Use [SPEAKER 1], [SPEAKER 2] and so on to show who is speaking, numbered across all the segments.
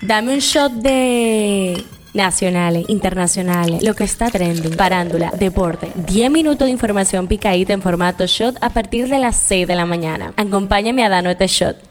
[SPEAKER 1] Dame un shot de nacionales, internacionales, lo que está trending, parándula, deporte. 10 minutos de información picadita en formato shot a partir de las 6 de la mañana. Acompáñame a darnos este shot.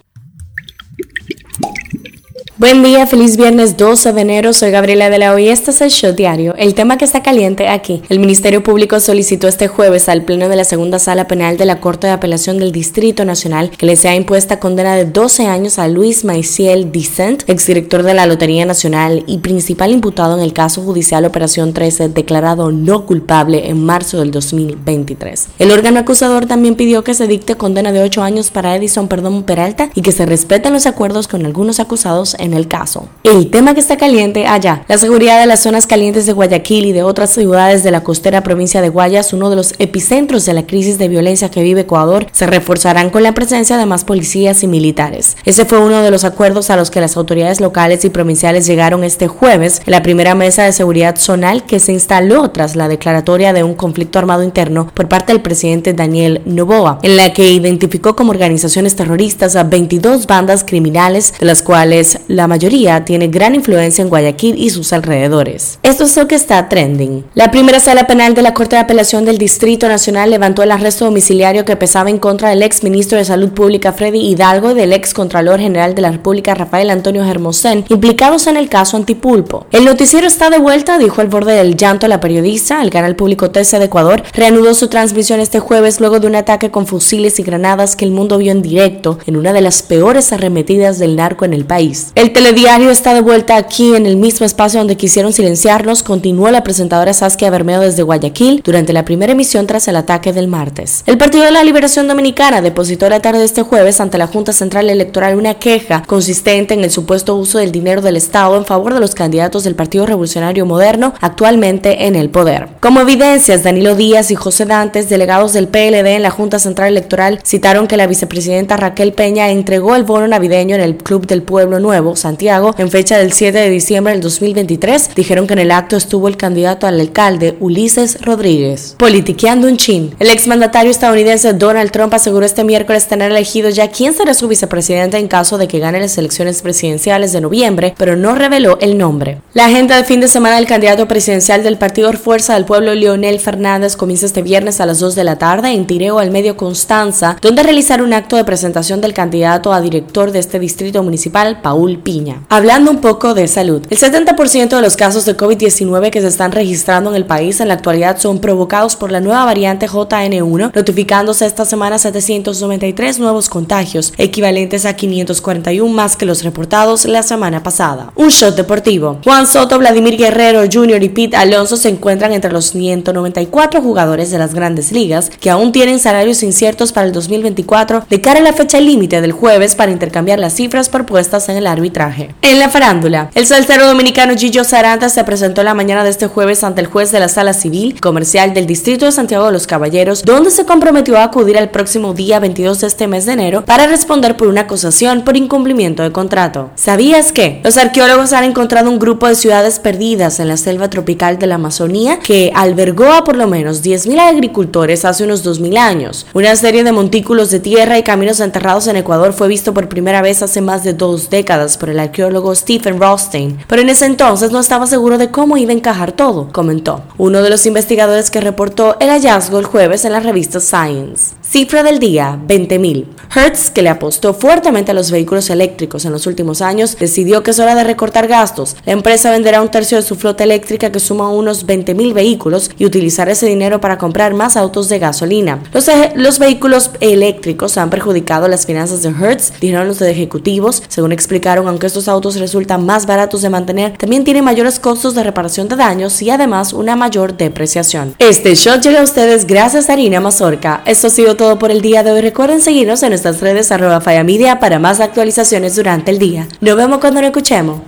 [SPEAKER 1] Buen día, feliz viernes 12 de enero. Soy Gabriela de la Hoy. Este es el show diario. El tema que está caliente aquí. El Ministerio Público solicitó este jueves al Pleno de la Segunda Sala Penal de la Corte de Apelación del Distrito Nacional que le sea impuesta condena de 12 años a Luis Maiciel Dicent, exdirector de la Lotería Nacional y principal imputado en el caso judicial Operación 13, declarado no culpable en marzo del 2023. El órgano acusador también pidió que se dicte condena de 8 años para Edison Perdón Peralta y que se respeten los acuerdos con algunos acusados en el caso. El tema que está caliente allá, la seguridad de las zonas calientes de Guayaquil y de otras ciudades de la costera provincia de Guayas, uno de los epicentros de la crisis de violencia que vive Ecuador, se reforzarán con la presencia de más policías y militares. Ese fue uno de los acuerdos a los que las autoridades locales y provinciales llegaron este jueves en la primera mesa de seguridad zonal que se instaló tras la declaratoria de un conflicto armado interno por parte del presidente Daniel Novoa, en la que identificó como organizaciones terroristas a 22 bandas criminales, de las cuales la mayoría tiene gran influencia en Guayaquil y sus alrededores. Esto es lo que está trending. La primera sala penal de la Corte de Apelación del Distrito Nacional levantó el arresto domiciliario que pesaba en contra del ex ministro de Salud Pública Freddy Hidalgo y del ex Contralor General de la República Rafael Antonio Hermosén, implicados en el caso Antipulpo. El noticiero está de vuelta, dijo al borde del llanto la periodista. El canal público TC de Ecuador reanudó su transmisión este jueves luego de un ataque con fusiles y granadas que el mundo vio en directo en una de las peores arremetidas del narco en el país. Telediario está de vuelta aquí en el mismo espacio donde quisieron silenciarnos, continuó la presentadora Saskia Bermeo desde Guayaquil durante la primera emisión tras el ataque del martes. El Partido de la Liberación Dominicana depositó la tarde de este jueves ante la Junta Central Electoral una queja consistente en el supuesto uso del dinero del Estado en favor de los candidatos del Partido Revolucionario Moderno actualmente en el poder. Como evidencias, Danilo Díaz y José Dantes, delegados del PLD en la Junta Central Electoral, citaron que la vicepresidenta Raquel Peña entregó el bono navideño en el Club del Pueblo Nuevo, Santiago, en fecha del 7 de diciembre del 2023, dijeron que en el acto estuvo el candidato al alcalde Ulises Rodríguez. Politiqueando un chin. El exmandatario estadounidense Donald Trump aseguró este miércoles tener elegido ya quién será su vicepresidente en caso de que gane las elecciones presidenciales de noviembre, pero no reveló el nombre. La agenda de fin de semana del candidato presidencial del Partido Fuerza del Pueblo, Leonel Fernández, comienza este viernes a las 2 de la tarde en Tireo al medio Constanza, donde realizar un acto de presentación del candidato a director de este distrito municipal, Paul Hablando un poco de salud, el 70% de los casos de COVID-19 que se están registrando en el país en la actualidad son provocados por la nueva variante JN1, notificándose esta semana 793 nuevos contagios, equivalentes a 541 más que los reportados la semana pasada. Un shot deportivo. Juan Soto, Vladimir Guerrero Jr. y Pete Alonso se encuentran entre los 194 jugadores de las grandes ligas que aún tienen salarios inciertos para el 2024 de cara a la fecha límite del jueves para intercambiar las cifras propuestas en el arbitraje. En la farándula, el salsero dominicano Gillo Saranta se presentó la mañana de este jueves ante el juez de la Sala Civil Comercial del Distrito de Santiago de los Caballeros, donde se comprometió a acudir el próximo día 22 de este mes de enero para responder por una acusación por incumplimiento de contrato. ¿Sabías que? Los arqueólogos han encontrado un grupo de ciudades perdidas en la selva tropical de la Amazonía que albergó a por lo menos 10.000 agricultores hace unos 2.000 años. Una serie de montículos de tierra y caminos enterrados en Ecuador fue visto por primera vez hace más de dos décadas por el arqueólogo Stephen Rothstein, pero en ese entonces no estaba seguro de cómo iba a encajar todo, comentó. Uno de los investigadores que reportó el hallazgo el jueves en la revista Science. Cifra del día, 20.000. Hertz, que le apostó fuertemente a los vehículos eléctricos en los últimos años, decidió que es hora de recortar gastos. La empresa venderá un tercio de su flota eléctrica que suma unos 20.000 vehículos y utilizar ese dinero para comprar más autos de gasolina. Los, los vehículos eléctricos han perjudicado las finanzas de Hertz, dijeron los ejecutivos, según explicaron, aunque estos autos resultan más baratos de mantener, también tienen mayores costos de reparación de daños y además una mayor depreciación. Este shot llega a ustedes gracias a Harina Mazorca. Esto ha sido todo por el día de hoy. Recuerden seguirnos en nuestras redes arroba Media para más actualizaciones durante el día. Nos vemos cuando nos escuchemos.